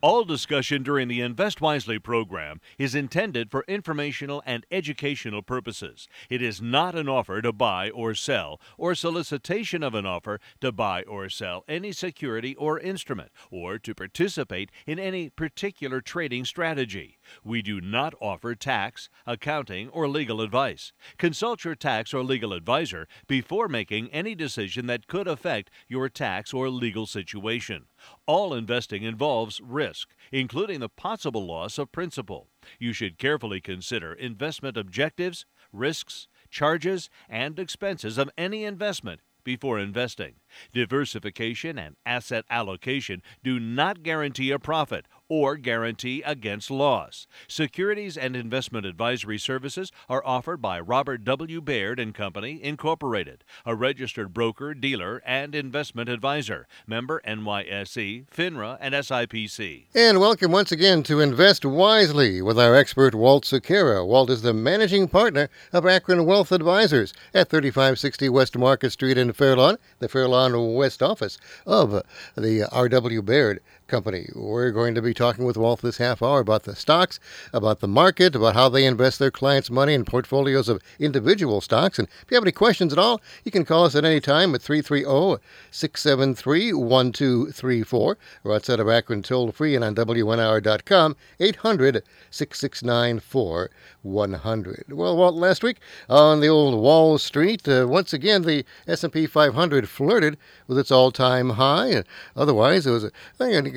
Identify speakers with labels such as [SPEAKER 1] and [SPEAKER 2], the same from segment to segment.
[SPEAKER 1] All discussion during the Invest Wisely program is intended for informational and educational purposes. It is not an offer to buy or sell, or solicitation of an offer to buy or sell any security or instrument, or to participate in any particular trading strategy. We do not offer tax, accounting, or legal advice. Consult your tax or legal advisor before making any decision that could affect your tax or legal situation. All investing involves risk, including the possible loss of principal. You should carefully consider investment objectives, risks, charges, and expenses of any investment before investing. Diversification and asset allocation do not guarantee a profit or guarantee against loss. Securities and investment advisory services are offered by Robert W. Baird and Company, Incorporated, a registered broker, dealer, and investment advisor. Member NYSE, FINRA, and SIPC.
[SPEAKER 2] And welcome once again to Invest Wisely with our expert Walt Sekera. Walt is the managing partner of Akron Wealth Advisors at 3560 West Market Street in Fairlawn, the Fairlawn West office of the R.W. Baird Company. We're going to be talking with Walt this half hour about the stocks, about the market, about how they invest their clients' money in portfolios of individual stocks. And if you have any questions at all, you can call us at any time at 330 673 1234 or outside of Akron toll free and on WNIR.com 800 669 4100. Well, Walt, last week on the old Wall Street, uh, once again the S&P 500 flirted with its all-time high. And otherwise, it was a,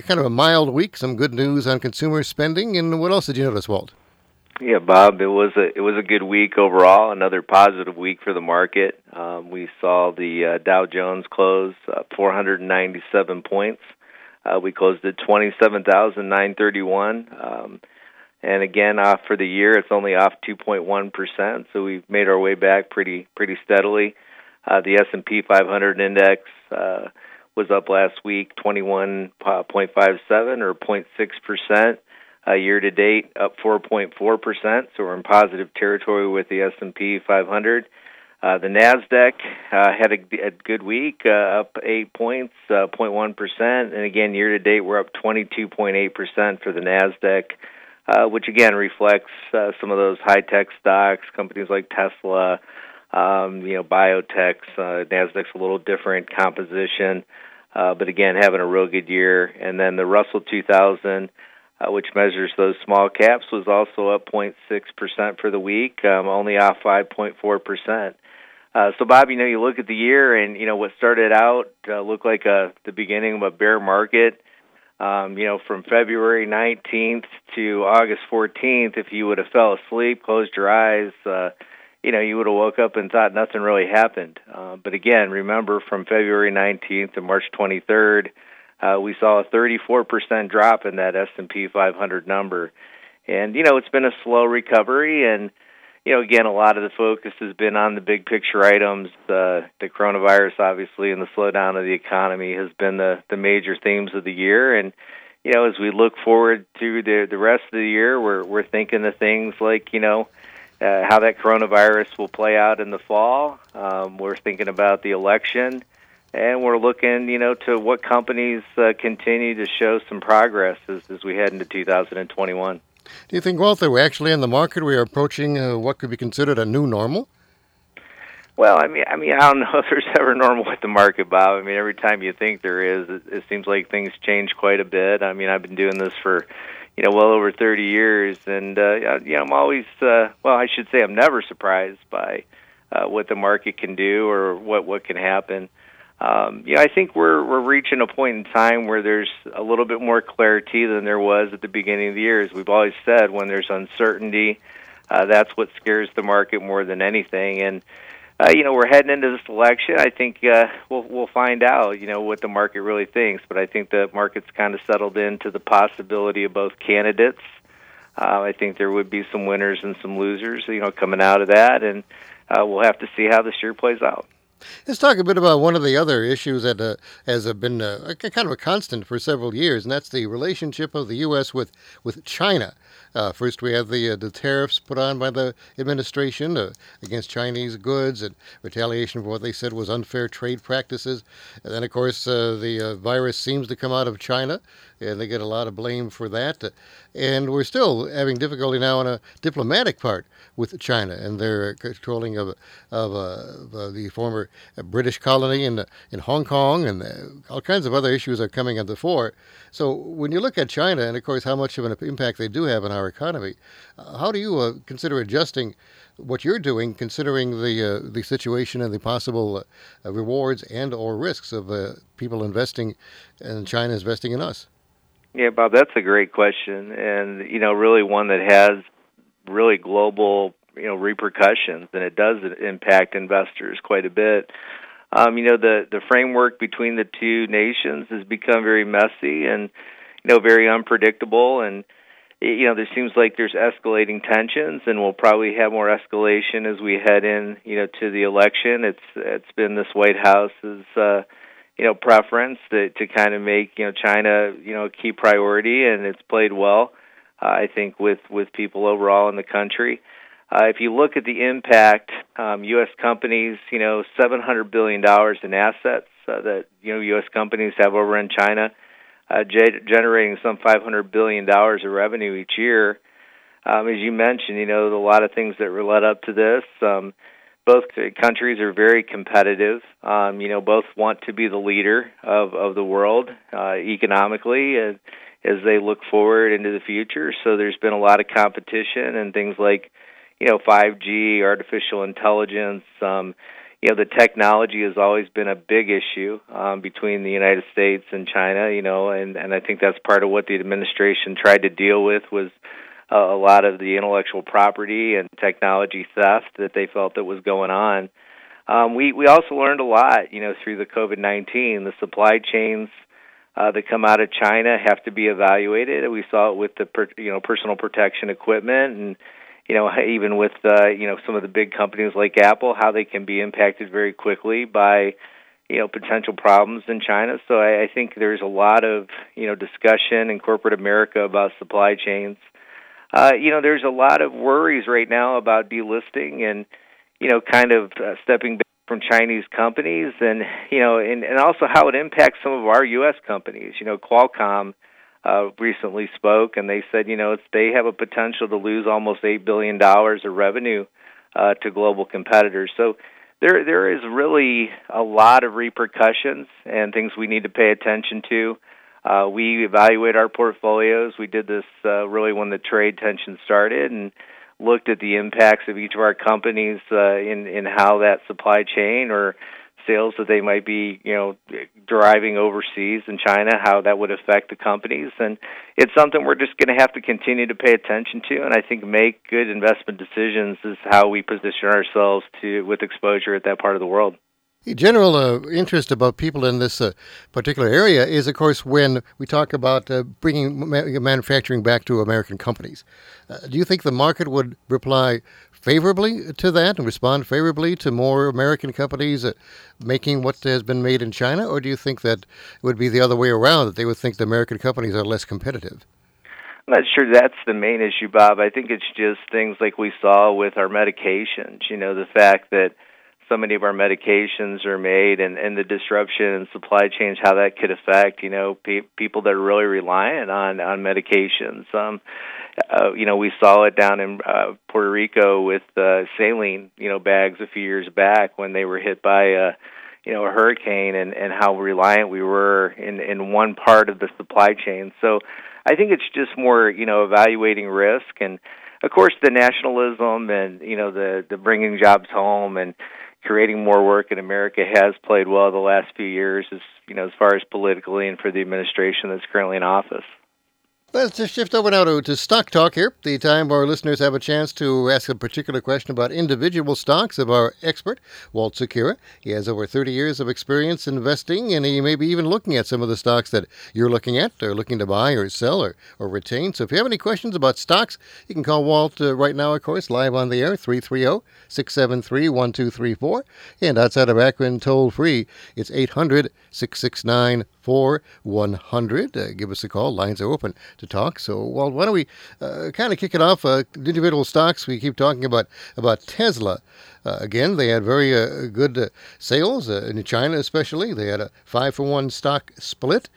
[SPEAKER 2] kind of a mild week. Some good news on consumer spending. And what else did you notice, Walt?
[SPEAKER 3] Yeah, Bob, it was a it was a good week overall. Another positive week for the market. Um, we saw the uh, Dow Jones close uh, 497 points. Uh, we closed at 27,931. Um, and again, off for the year, it's only off 2.1 percent. So we've made our way back pretty pretty steadily. Uh, the S&P 500 index uh, was up last week 21.57 or 0.6 percent. Uh, year to date, up 4.4 percent. So we're in positive territory with the S&P 500. Uh, the Nasdaq uh, had a, a good week, uh, up eight points, uh, 0.1 percent, and again year to date we're up 22.8 percent for the Nasdaq, uh, which again reflects uh, some of those high tech stocks, companies like Tesla, um, you know, biotechs. Uh, Nasdaq's a little different composition, uh, but again, having a real good year. And then the Russell 2000, uh, which measures those small caps, was also up 0.6 percent for the week, um, only off 5.4 percent. Uh, so, Bob, you know, you look at the year, and you know what started out uh, looked like a, the beginning of a bear market. Um, you know, from February 19th to August 14th, if you would have fell asleep, closed your eyes, uh, you know, you would have woke up and thought nothing really happened. Uh, but again, remember from February 19th to March 23rd, uh, we saw a 34% drop in that S&P 500 number. And you know, it's been a slow recovery and you know, again, a lot of the focus has been on the big picture items. Uh, the coronavirus, obviously, and the slowdown of the economy has been the the major themes of the year. And you know, as we look forward to the the rest of the year, we're we're thinking of things like you know, how that coronavirus will play out in the fall. Um, we're thinking about the election, and we're looking, you know, to what companies uh, continue to show some progress as, as we head into 2021.
[SPEAKER 2] Do you think, Walter, we're actually in the market? We are approaching uh, what could be considered a new normal.
[SPEAKER 3] Well, I mean, I mean, I don't know if there's ever normal with the market, Bob. I mean, every time you think there is, it, it seems like things change quite a bit. I mean, I've been doing this for you know, well over 30 years, and uh, you know, I'm always, uh, well, I should say, I'm never surprised by uh, what the market can do or what what can happen. Um, you know, I think we're we're reaching a point in time where there's a little bit more clarity than there was at the beginning of the year. As we've always said, when there's uncertainty, uh, that's what scares the market more than anything, and uh, you know, we're heading into this election. I think uh, we'll we'll find out, you know, what the market really thinks. But I think the market's kind of settled into the possibility of both candidates. Uh, I think there would be some winners and some losers, you know, coming out of that, and uh, we'll have to see how this year plays out.
[SPEAKER 2] Let's talk a bit about one of the other issues that uh, has been uh, kind of a constant for several years, and that's the relationship of the U.S. with, with China. Uh, first, we have the, uh, the tariffs put on by the administration uh, against Chinese goods and retaliation for what they said was unfair trade practices. And then, of course, uh, the virus seems to come out of China, and they get a lot of blame for that. And we're still having difficulty now on a diplomatic part with China and their controlling of, of, uh, of the former British colony in, in Hong Kong, and uh, all kinds of other issues are coming at the fore. So when you look at China, and of course how much of an impact they do have on our economy, uh, how do you uh, consider adjusting what you're doing, considering the uh, the situation and the possible uh, rewards and or risks of people investing and China investing in us?
[SPEAKER 3] Yeah, Bob, that's a great question, and you know, really one that has really global you know repercussions, and it does impact investors quite a bit. Um, you know, the the framework between the two nations has become very messy and you know very unpredictable, and you know there seems like there's escalating tensions, and we'll probably have more escalation as we head in you know to the election. It's it's been this White House's uh, you know preference to to kind of make you know China you know a key priority, and it's played well. Uh, I think with with people overall in the country. Uh, if you look at the impact, um, U.S. companies, you know, seven hundred billion dollars in assets uh, that you know U.S. companies have over in China, uh, ge- generating some five hundred billion dollars of revenue each year. Um, as you mentioned, you know, a lot of things that were led up to this. Um, both countries are very competitive. Um, you know, both want to be the leader of of the world uh, economically as, as they look forward into the future. So there's been a lot of competition and things like, you know, 5G, artificial intelligence. Um, you know, the technology has always been a big issue um, between the United States and China. You know, and and I think that's part of what the administration tried to deal with was a lot of the intellectual property and technology theft that they felt that was going on. Um, we we also learned a lot, you know, through the COVID nineteen. The supply chains uh, that come out of China have to be evaluated. We saw it with the per, you know personal protection equipment, and you know even with uh, you know some of the big companies like Apple, how they can be impacted very quickly by you know potential problems in China. So I, I think there's a lot of you know discussion in corporate America about supply chains uh, you know, there's a lot of worries right now about delisting and, you know, kind of uh, stepping back from Chinese companies and, you know, and, and also how it impacts some of our U.S. companies. You know, Qualcomm uh, recently spoke and they said, you know, it's, they have a potential to lose almost $8 billion of revenue uh, to global competitors. So, there there is really a lot of repercussions and things we need to pay attention to. Uh, we evaluate our portfolios. We did this uh, really when the trade tension started and looked at the impacts of each of our companies uh, in in how that supply chain or sales that they might be, you know, driving overseas in China, how that would affect the companies. And it's something we're just going to have to continue to pay attention to. And I think make good investment decisions is how we position ourselves to with exposure at that part of the world.
[SPEAKER 2] The general uh, interest about people in this uh, particular area is, of course, when we talk about uh, bringing ma- manufacturing back to American companies. Uh, do you think the market would reply favorably to that and respond favorably to more American companies uh, making what has been made in China, or do you think that it would be the other way around, that they would think the American companies are less competitive?
[SPEAKER 3] I'm not sure that's the main issue, Bob. I think it's just things like we saw with our medications. You know, the fact that so many of our medications are made and, and the disruption in supply chains, how that could affect, you know, pe- people that are really reliant on, on medications. Um, uh, you know, we saw it down in uh, Puerto Rico with uh, saline, you know, bags a few years back when they were hit by a, you know, a hurricane and, and how reliant we were in, in one part of the supply chain. So I think it's just more, you know, evaluating risk and, of course, the nationalism and, you know, the, the bringing jobs home and, creating more work in America has played well the last few years, as you know, as far as politically and for the administration that's currently in office.
[SPEAKER 2] Let's just shift over now to, to Stock Talk here, the time our listeners have a chance to ask a particular question about individual stocks of our expert, Walt Sekera. He has over 30 years of experience investing, and he may be even looking at some of the stocks that you're looking at, or looking to buy or sell or, or retain. So if you have any questions about stocks, you can call Walt uh, right now, of course, live on the air, 330 673 1234. And outside of Akron, toll free, it's 800 669 4100. Uh, give us a call. Lines are open to talk. So, well, why don't we uh, kind of kick it off? Uh, individual stocks. We keep talking about about Tesla. Uh, again, they had very uh, good uh, sales in China, especially. They had a five for one stock split,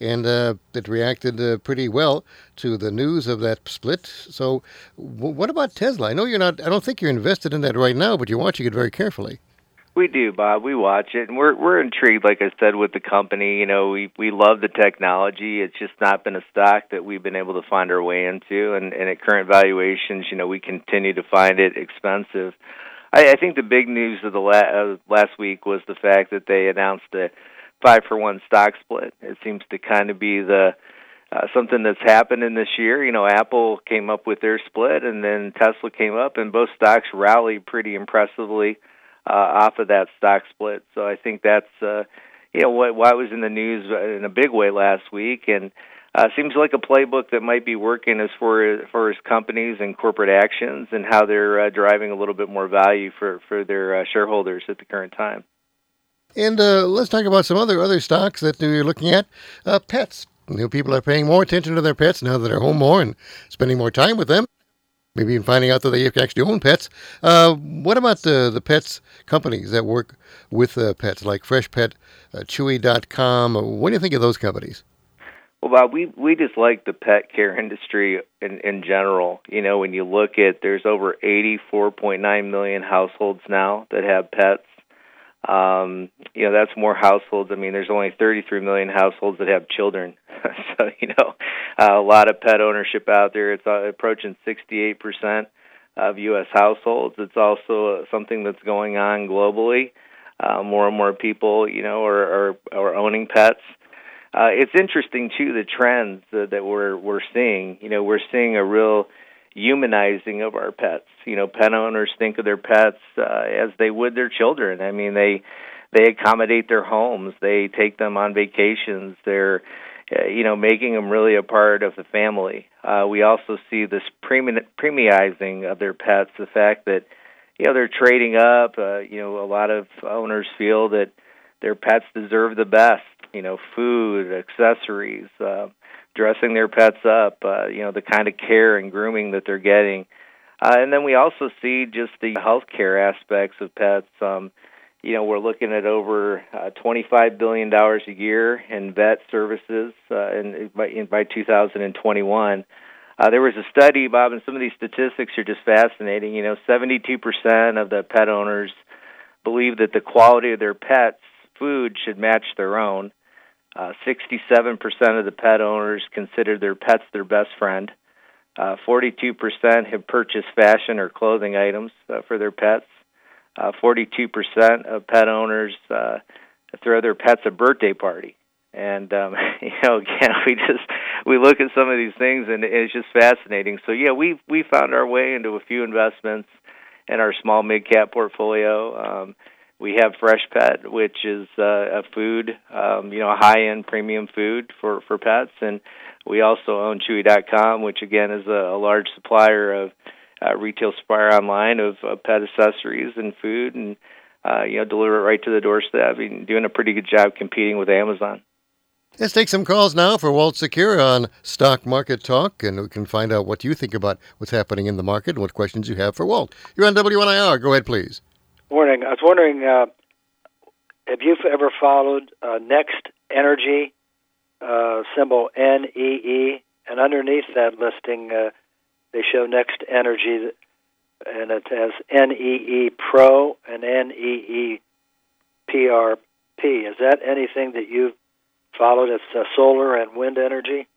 [SPEAKER 2] and it reacted pretty well to the news of that split. So, w- what about Tesla? I know you're not. I don't think you're invested in that right now, but you're watching it very carefully.
[SPEAKER 3] We do, Bob. We watch it, and we're we're intrigued. Like I said, with the company, you know, we we love the technology. It's just not been a stock that we've been able to find our way into, and and at current valuations, you know, we continue to find it expensive. I, I think the big news of the la- uh, last week was the fact that they announced a five for one stock split. It seems to kind of be the uh, something that's happened in this year. You know, Apple came up with their split, and then Tesla came up, and both stocks rallied pretty impressively uh, off of that stock split. So I think that's uh, you know why it was in the news in a big way last week, and uh, seems like a playbook that might be working as far as, far as companies and corporate actions and how they're uh, driving a little bit more value for for their uh, shareholders at the current time.
[SPEAKER 2] And uh, let's talk about some other other stocks that you're looking at. Uh, pets. You know, people are paying more attention to their pets now that they're home more and spending more time with them maybe even finding out that they actually own pets. Uh, what about the, the pets companies that work with uh, pets, like Freshpet, uh, Chewy.com? What do you think of those companies?
[SPEAKER 3] Well, Bob, we we just like the pet care industry in in general. You know, when you look at there's over 84.9 million households now that have pets. Um, you know, that's more households. I mean, there's only 33 million households that have children. so, you know, uh, a lot of pet ownership out there. It's uh, approaching 68% of U.S. households. It's also something that's going on globally. Uh, more and more people, you know, are are, are owning pets. Uh, it's interesting too the trends uh, that we're we're seeing. You know, we're seeing a real humanizing of our pets. You know, pet owners think of their pets uh, as they would their children. I mean, they they accommodate their homes, they take them on vacations, they're uh, you know making them really a part of the family. Uh, we also see this premi- of their pets, the fact that you know they're trading up. Uh, you know, a lot of owners feel that their pets deserve the best. You know, food, accessories. Uh, dressing their pets up, uh, you know, the kind of care and grooming that they're getting. Uh, and then we also see just the healthcare aspects of pets. Um, you know, we're looking at over uh, $25 billion a year in vet services uh, in, by, in, by 2021. Uh, there was a study, Bob, and some of these statistics are just fascinating. You know, 72% of the pet owners believe that the quality of their pets' food should match their own. Uh, 67% of the pet owners consider their pets their best friend. Uh, 42% have purchased fashion or clothing items uh, for their pets. Uh, 42% of pet owners uh, throw their pets a birthday party. And um, you know, again, we just we look at some of these things, and it's just fascinating. So yeah, we we found our way into a few investments in our small mid cap portfolio. Um, we have Fresh Pet, which is uh, a food, um, you know, high end premium food for for pets, and we also own Chewy.com, which again is a, a large supplier of uh, retail supplier online of pet accessories and food, and uh, you know, deliver it right to the doorstep. I mean, doing a pretty good job competing with Amazon.
[SPEAKER 2] Let's take some calls now for Walt Sekera on Stock Market Talk, and we can find out what you think about what's happening in the market and what questions you have for Walt. You're on WNIR. Go ahead, please.
[SPEAKER 4] Morning. I was wondering, uh, have you ever followed uh, Next Energy, uh, symbol N E E, and underneath that listing, uh, they show Next Energy, and it has N E E Pro and N E E P R P. Is that anything that you've followed? It's uh, solar and wind energy.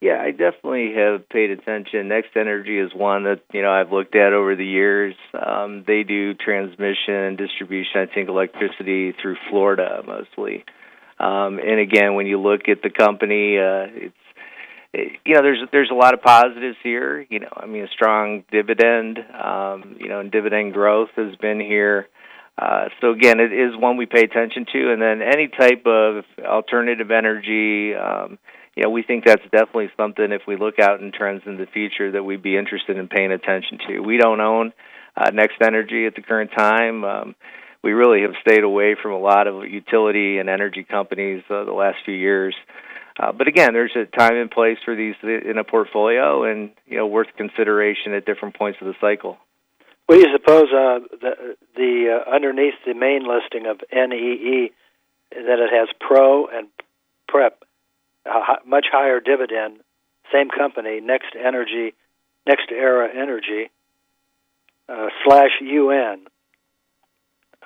[SPEAKER 3] Yeah, I definitely have paid attention. Next Energy is one that you know I've looked at over the years. Um, they do transmission and distribution. I think electricity through Florida mostly. Um, and again, when you look at the company, uh, it's it, you know, there's there's a lot of positives here. You know, I mean, a strong dividend, um, you know, and dividend growth has been here. Uh, so again, it is one we pay attention to, and then any type of alternative energy. Um, you know, we think that's definitely something if we look out in trends in the future that we'd be interested in paying attention to. We don't own uh, Next Energy at the current time. Um, we really have stayed away from a lot of utility and energy companies uh, the last few years. Uh, but again, there's a time and place for these in a portfolio, and you know, worth consideration at different points of the cycle.
[SPEAKER 4] What do you suppose uh, the, the uh, underneath the main listing of NEE that it has Pro and Prep, a much higher dividend, same company, Next Energy, NextEra Energy uh, slash UN.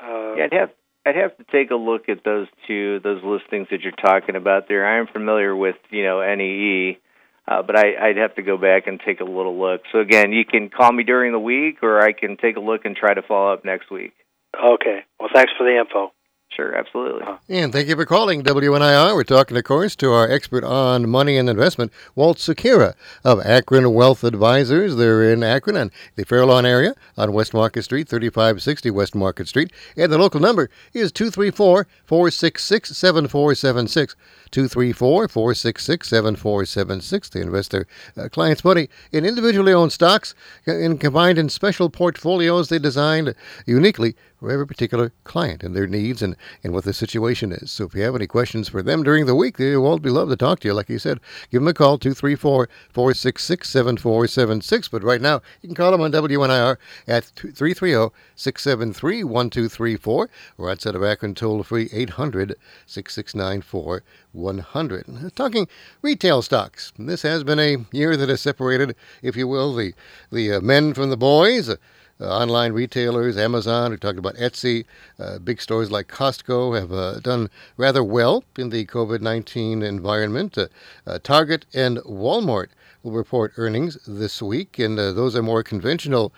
[SPEAKER 3] Uh, yeah, I'd have I'd have to take a look at those two those listings that you're talking about there. I am familiar with you know NEE, uh, but I, I'd have to go back and take a little look. So again, you can call me during the week, or I can take a look and try to follow up next week.
[SPEAKER 4] Okay. Well, thanks for the info.
[SPEAKER 3] Sure, absolutely.
[SPEAKER 2] And thank you for calling WNIR. We're talking, of course, to our expert on money and investment, Walt Sekera of Akron Wealth Advisors. They're in Akron and the Fairlawn area on West Market Street, 3560 West Market Street. And the local number is 234 466 7476. 234 466 7476. They invest their uh, clients' money in individually owned stocks and combined in special portfolios they designed uniquely for every particular client and their needs and, and what the situation is. So if you have any questions for them during the week, they will be love to talk to you. Like you said, give them a call, 234 466 7476. But right now, you can call them on WNIR at 330 673 1234 or outside of Akron toll free 800 6694 100. Talking retail stocks. This has been a year that has separated, if you will, the, the uh, men from the boys. Uh, online retailers, Amazon, we talked about Etsy, uh, big stores like Costco have uh, done rather well in the COVID 19 environment. Uh, uh, Target and Walmart will report earnings this week, and those are more conventional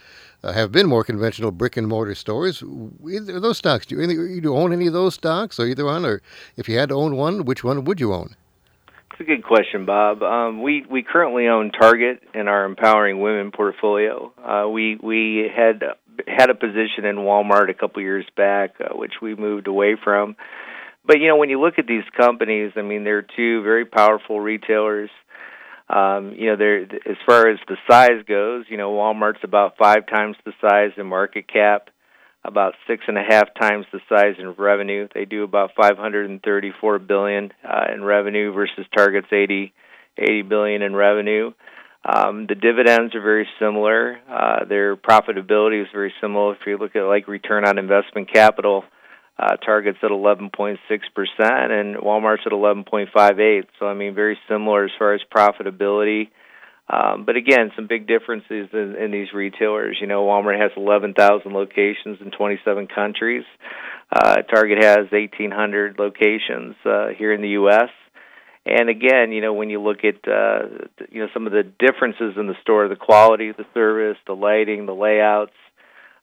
[SPEAKER 2] uh, have been more conventional brick and mortar stores. Either those stocks, do you, do you own any of those stocks, or either one, or if you had to own one, which one would you own?
[SPEAKER 3] A good question, Bob. Um, we we currently own Target in our Empowering Women portfolio. Uh, we we had had a position in Walmart a couple years back, uh, which we moved away from. But you know, when you look at these companies, I mean, they're two very powerful retailers. Um, you know, there as far as the size goes, you know, Walmart's about five times the size in market cap, about six and a half times the size in revenue. They do about 534 billion uh, in revenue versus Target's 80 80 billion in revenue. Um, the dividends are very similar. Uh, their profitability is very similar. If you look at like return on investment capital, uh, Target's at 11.6%, and Walmart's at 11.58. So, I mean, very similar as far as profitability. Um, but again, some big differences in, in these retailers. You know, Walmart has 11,000 locations in 27 countries. Uh, Target has 1,800 locations uh, here in the U.S. And again, you know, when you look at uh, you know some of the differences in the store, the quality of the service, the lighting, the layouts,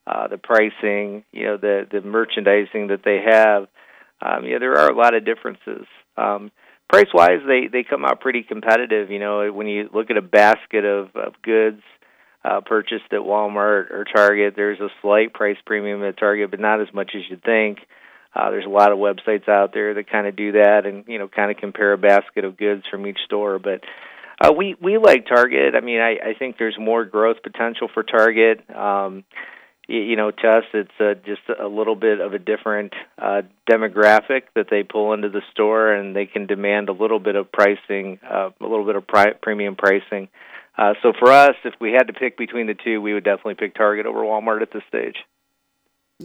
[SPEAKER 3] uh, the pricing, you know, the the merchandising that they have. Um, yeah, there are a lot of differences. Um, price wise, they they come out pretty competitive. You know, when you look at a basket of, of goods uh, purchased at Walmart or Target, there's a slight price premium at Target, but not as much as you'd think. Uh, there's a lot of websites out there that kind of do that, and you know, kind of compare a basket of goods from each store. But uh, we we like Target. I mean, I, I think there's more growth potential for Target. Um, you know, to us, it's uh, just a little bit of a different uh, demographic that they pull into the store, and they can demand a little bit of pricing, uh, a little bit of pri- premium pricing. Uh, so for us, if we had to pick between the two, we would definitely pick Target over Walmart at this stage.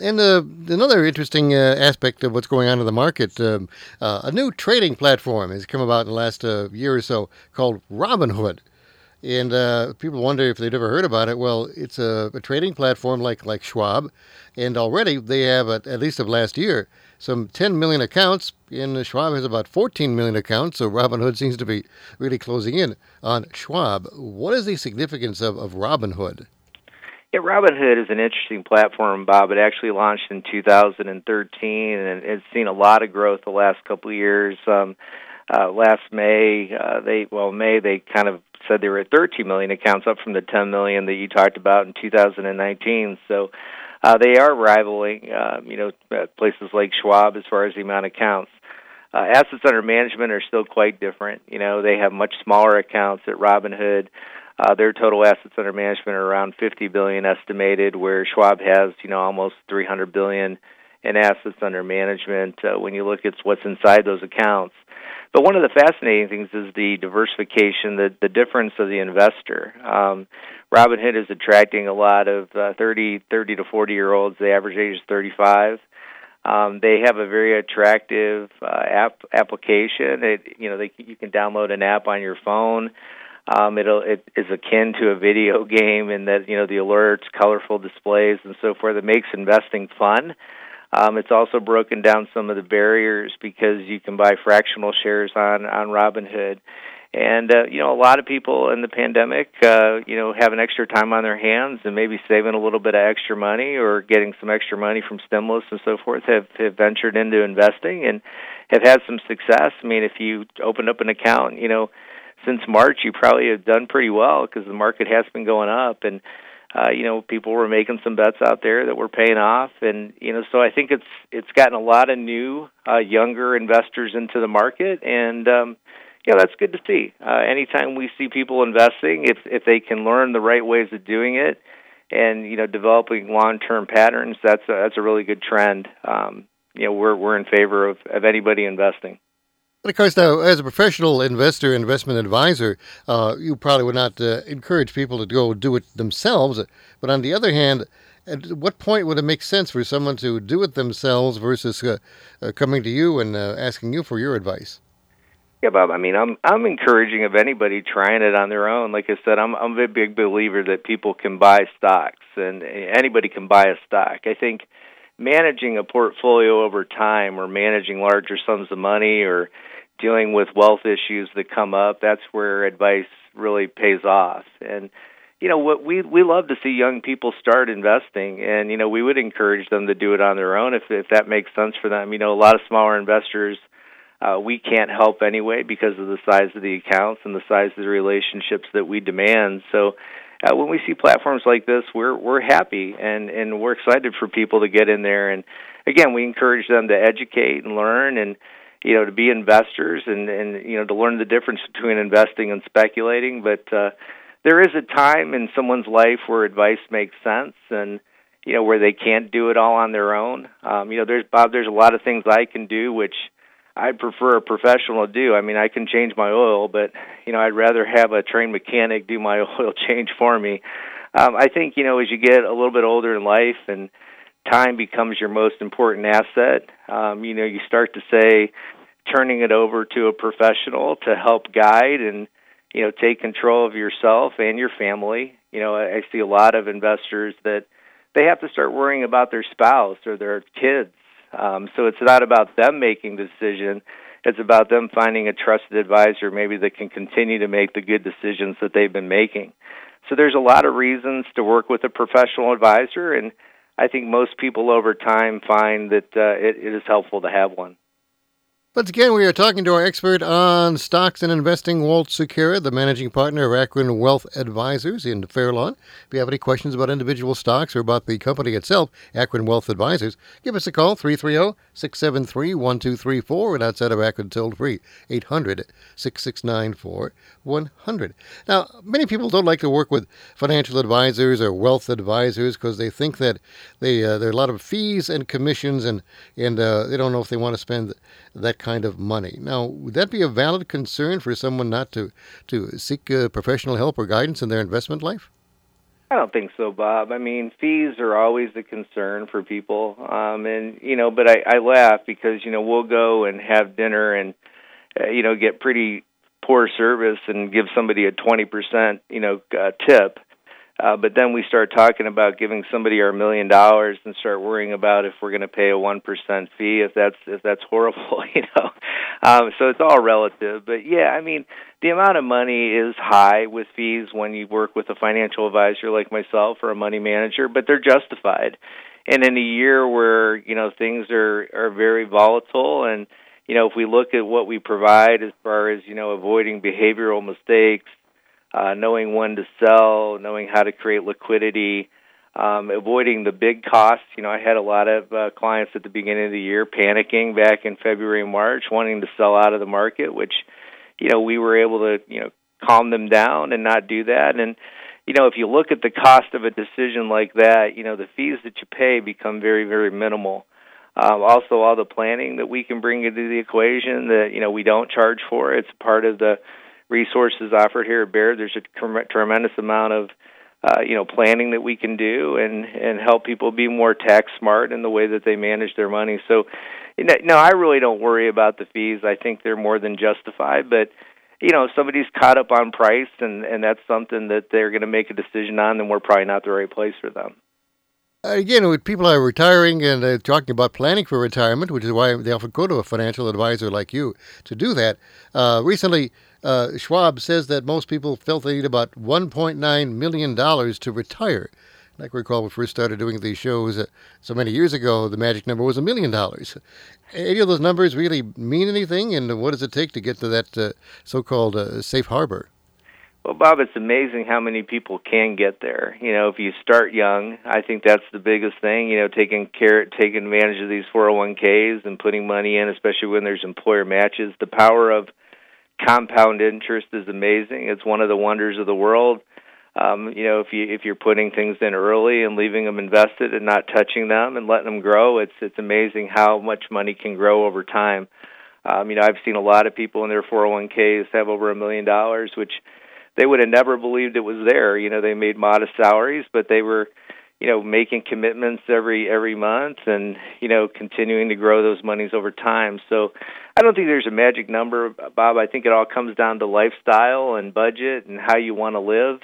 [SPEAKER 2] And uh, another interesting uh, aspect of what's going on in the market, um, uh, a new trading platform has come about in the last uh, year or so called Robinhood. And uh, people wonder if they'd ever heard about it. Well, it's a, a trading platform like like Schwab, and already they have at, at least of last year some 10 million accounts, and Schwab has about 14 million accounts. So Robinhood seems to be really closing in on Schwab. What is the significance of, of Robinhood?
[SPEAKER 3] Yeah, Robinhood is an interesting platform, Bob. It actually launched in 2013, and it's seen a lot of growth the last couple of years. Um, uh, last May, uh, they well May they kind of said they were at 13 million accounts, up from the 10 million that you talked about in 2019. So uh, they are rivaling, uh, you know, uh, places like Schwab as far as the amount of accounts. Uh, assets under management are still quite different. You know, they have much smaller accounts at Robinhood. Uh, their total assets under management are around 50 billion estimated, where Schwab has, you know, almost 300 billion in assets under management. Uh, when you look at what's inside those accounts, but one of the fascinating things is the diversification, the the difference of the investor. Um, Robinhood is attracting a lot of uh, 30, 30 to 40 year olds. The average age is 35. Um, they have a very attractive uh, app application. It, you know, they, you can download an app on your phone. Um, it'll, it is akin to a video game in that you know the alerts, colorful displays, and so forth. It makes investing fun. Um, it's also broken down some of the barriers because you can buy fractional shares on on Robinhood, and uh, you know a lot of people in the pandemic, uh, you know, having extra time on their hands and maybe saving a little bit of extra money or getting some extra money from stimulus and so forth have have ventured into investing and have had some success. I mean, if you opened up an account, you know since March, you probably have done pretty well because the market has been going up, and uh, you know people were making some bets out there that were paying off, and you know so I think it's it's gotten a lot of new uh, younger investors into the market, and um, yeah, that's good to see. Uh, anytime we see people investing, if if they can learn the right ways of doing it, and you know developing long term patterns, that's a, that's a really good trend. Um, you know we're we're in favor of of anybody investing.
[SPEAKER 2] But of course, now as a professional investor, investment advisor, uh, you probably would not uh, encourage people to go do it themselves. But on the other hand, at what point would it make sense for someone to do it themselves versus uh, uh coming to you and uh, asking you for your advice?
[SPEAKER 3] Yeah, Bob. I mean, I'm I'm encouraging of anybody trying it on their own. Like I said, I'm I'm a big believer that people can buy stocks, and anybody can buy a stock. I think managing a portfolio over time, or managing larger sums of money, or dealing with wealth issues that come up, that's where advice really pays off. And you know what we we love to see young people start investing and you know we would encourage them to do it on their own if if that makes sense for them. You know a lot of smaller investors uh, we can't help anyway because of the size of the accounts and the size of the relationships that we demand. So uh, when we see platforms like this, we're we're happy and and we're excited for people to get in there. And again, we encourage them to educate and learn and you know to be investors and and you know to learn the difference between investing and speculating. But uh there is a time in someone's life where advice makes sense and you know where they can't do it all on their own. Um you know there's bob there's a lot of things i can do which i'd prefer a professional to do. I mean i can change my oil but you know i'd rather have a trained mechanic do my oil change for me. Um i think you know as you get a little bit older in life and time becomes your most important asset. Um, you know, you start to say turning it over to a professional to help guide and you know take control of yourself and your family. You know, I, see a lot of investors that they have to start worrying about their spouse or their kids. Um, so it's not about them making the decision. It's about them finding a trusted advisor, maybe that can continue to make the good decisions that they've been making. So there's a lot of reasons to work with a professional advisor, and I think most people over time find that uh, it, it is helpful to have one.
[SPEAKER 2] Once again, we are talking to our expert on stocks and investing, Walt Sekera, the managing partner of Akron Wealth Advisors in Fairlawn. If you have any questions about individual stocks or about the company itself, Akron Wealth Advisors, give us a call, 330 673 1234, and outside of Akron, toll free, 800 669 4100. Now, many people don't like to work with financial advisors or wealth advisors because they think that they, uh, there are a lot of fees and commissions, and, and uh, they don't know if they want to spend that kind of money. Now, would that be a valid concern for someone not to, to seek uh, professional help or guidance in their investment life?
[SPEAKER 3] I don't think so, Bob. I mean, fees are always a concern for people, um, and you know. But I, I laugh because you know we'll go and have dinner and uh, you know get pretty poor service and give somebody a twenty percent you know uh, tip, uh, but then we start talking about giving somebody our million dollars and start worrying about if we're going to pay a one percent fee. If that's if that's horrible, you know. Um, so it's all relative. But yeah, I mean, the amount of money is high with fees when you work with a financial advisor like myself or a money manager, but they're justified. And in a year where you know things are are very volatile and you know, if we look at what we provide as far as, you know, avoiding behavioral mistakes, uh, knowing when to sell, knowing how to create liquidity, um, avoiding the big costs. You know, I had a lot of uh, clients at the beginning of the year panicking back in February and March, wanting to sell out of the market, which, you know, we were able to, you know, calm them down and not do that. And, you know, if you look at the cost of a decision like that, you know, the fees that you pay become very, very minimal. Um, also, all the planning that we can bring into the equation that you know we don't charge for. It's part of the resources offered here at Baird. There's a tremendous amount of uh, you know planning that we can do and and help people be more tax smart in the way that they manage their money. So, no, I really don't worry about the fees. I think they're more than justified, but you know, if somebody's caught up on price and and that's something that they're going to make a decision on, then we're probably not the right place for them
[SPEAKER 2] again, when people are retiring and uh, talking about planning for retirement, which is why they often go to a financial advisor like you to do that. Uh, recently, uh, Schwab says that most people felt they need about $1.9 million to retire. Like I recall when we first started doing these shows uh, so many years ago, the magic number was a million dollars. Any of those numbers really mean anything, and what does it take to get to that uh, so called uh, safe harbor?
[SPEAKER 3] Well, Bob, it's amazing how many people can get there. You know, if you start young, I think that's the biggest thing. You know, taking care, taking advantage of these 401ks and putting money in, especially when there's employer matches. The power of compound interest is amazing. It's one of the wonders of the world. Um, you know, if you if you're putting things in early and leaving them invested and not touching them and letting them grow, it's it's amazing how much money can grow over time. Um, you know, I've seen a lot of people in their 401ks have over a million dollars, which they would have never believed it was there. You know, they made modest salaries, but they were, you know, making commitments every every month and you know continuing to grow those monies over time. So I don't think there's a magic number, Bob. I think it all comes down to lifestyle and budget and how you want to live.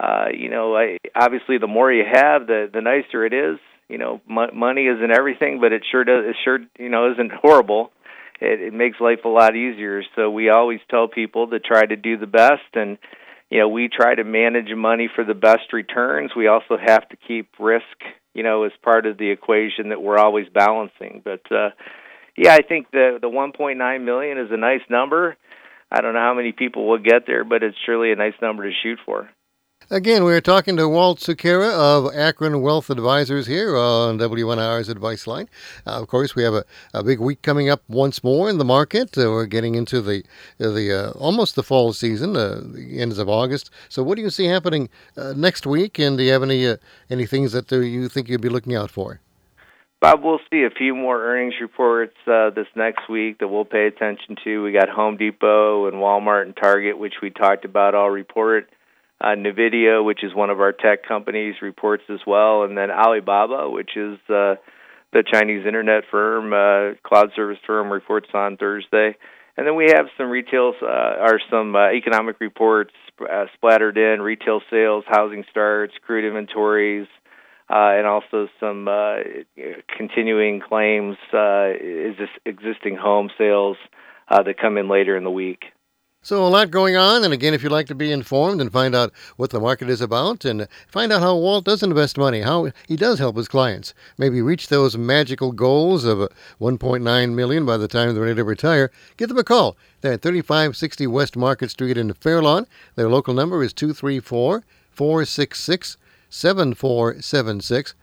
[SPEAKER 3] Uh, you know, I, obviously the more you have, the the nicer it is. You know, m- money isn't everything, but it sure does. It sure you know isn't horrible. It, it makes life a lot easier. So we always tell people to try to do the best and you know, we try to manage money for the best returns. We also have to keep risk, you know, as part of the equation that we're always balancing. But uh yeah, I think the the 1.9 million is a nice number. I don't know how many people will get there, but it's surely a nice number to shoot for.
[SPEAKER 2] Again, we're talking to Walt Sekera of Akron Wealth Advisors here on WNIR's Advice Line. Uh, of course, we have a, a big week coming up once more in the market. Uh, we're getting into the the uh, almost the fall season, uh, the ends of August. So, what do you see happening uh, next week? And do you have any uh, any things that you think you'd be looking out for?
[SPEAKER 3] Bob, we'll see a few more earnings reports uh, this next week that we'll pay attention to. We got Home Depot and Walmart and Target, which we talked about, all report. Uh, NVIDIA, which is one of our tech companies, reports as well, and then Alibaba, which is uh, the Chinese internet firm, uh, cloud service firm, reports on Thursday. And then we have some retail uh, or some uh, economic reports uh, splattered in: retail sales, housing starts, crude inventories, and also some uh, continuing claims, uh, is this existing home sales uh, that come in later in the week.
[SPEAKER 2] So, a lot going on. And again, if you'd like to be informed and find out what the market is about and find out how Walt does invest money, how he does help his clients, maybe reach those magical goals of 1.9 million by the time they're ready to retire, give them a call. They're at 3560 West Market Street in Fairlawn. Their local number is 234 466 7476.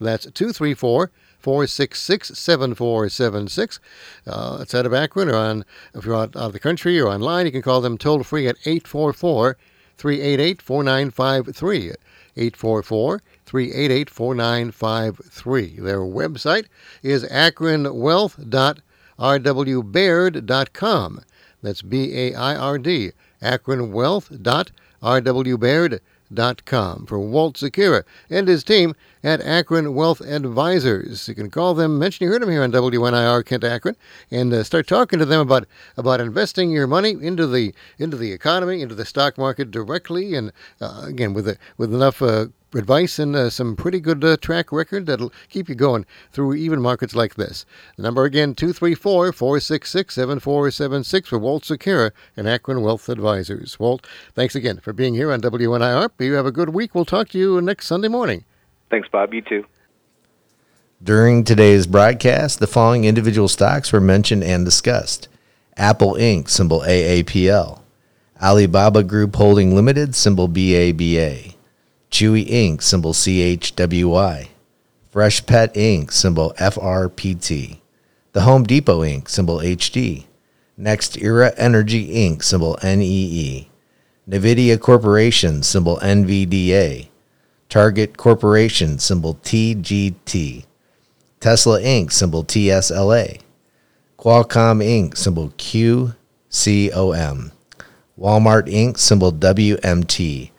[SPEAKER 2] That's 234 466 7476. Uh, it's out of Akron or on, if you're out, out of the country or online, you can call them toll free at 844 388 4953. 844 388 4953. Their website is akronwealth.rwbaird.com. That's B A I R D, akronwealth.rwbaird.com com for Walt Sekera and his team at Akron Wealth Advisors. You can call them, mention you heard them here on WNIR Kent Akron, and uh, start talking to them about about investing your money into the into the economy, into the stock market directly, and uh, again with a, with enough. Uh, advice and uh, some pretty good uh, track record that'll keep you going through even markets like this. The number again, 234 466 7476 for Walt Sekera and Akron Wealth Advisors. Walt, thanks again for being here on WNIR. You have a good week. We'll talk to you next Sunday morning.
[SPEAKER 3] Thanks, Bob. You too.
[SPEAKER 5] During today's broadcast, the following individual stocks were mentioned and discussed Apple Inc., symbol AAPL, Alibaba Group Holding Limited, symbol BABA, Chewy Inc., symbol CHWY, Freshpet Inc., symbol FRPT, The Home Depot Inc., symbol HD, NextEra Energy Inc., symbol NEE, NVIDIA Corporation, symbol NVDA, Target Corporation, symbol TGT, Tesla Inc., symbol TSLA, Qualcomm Inc., symbol QCOM, Walmart Inc., symbol WMT.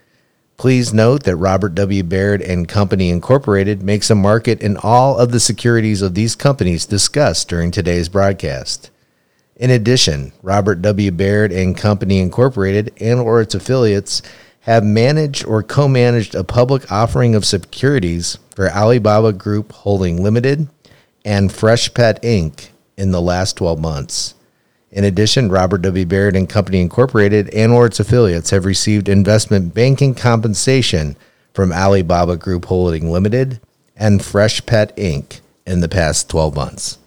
[SPEAKER 5] Please note that Robert W. Baird and Company Incorporated makes a market in all of the securities of these companies discussed during today's broadcast. In addition, Robert W. Baird and Company Incorporated and or its affiliates have managed or co-managed a public offering of securities for Alibaba Group Holding Limited and Freshpet Inc. in the last 12 months. In addition, Robert W. Baird and Company Incorporated and or its affiliates have received investment banking compensation from Alibaba Group Holding Limited and Freshpet Inc. in the past 12 months.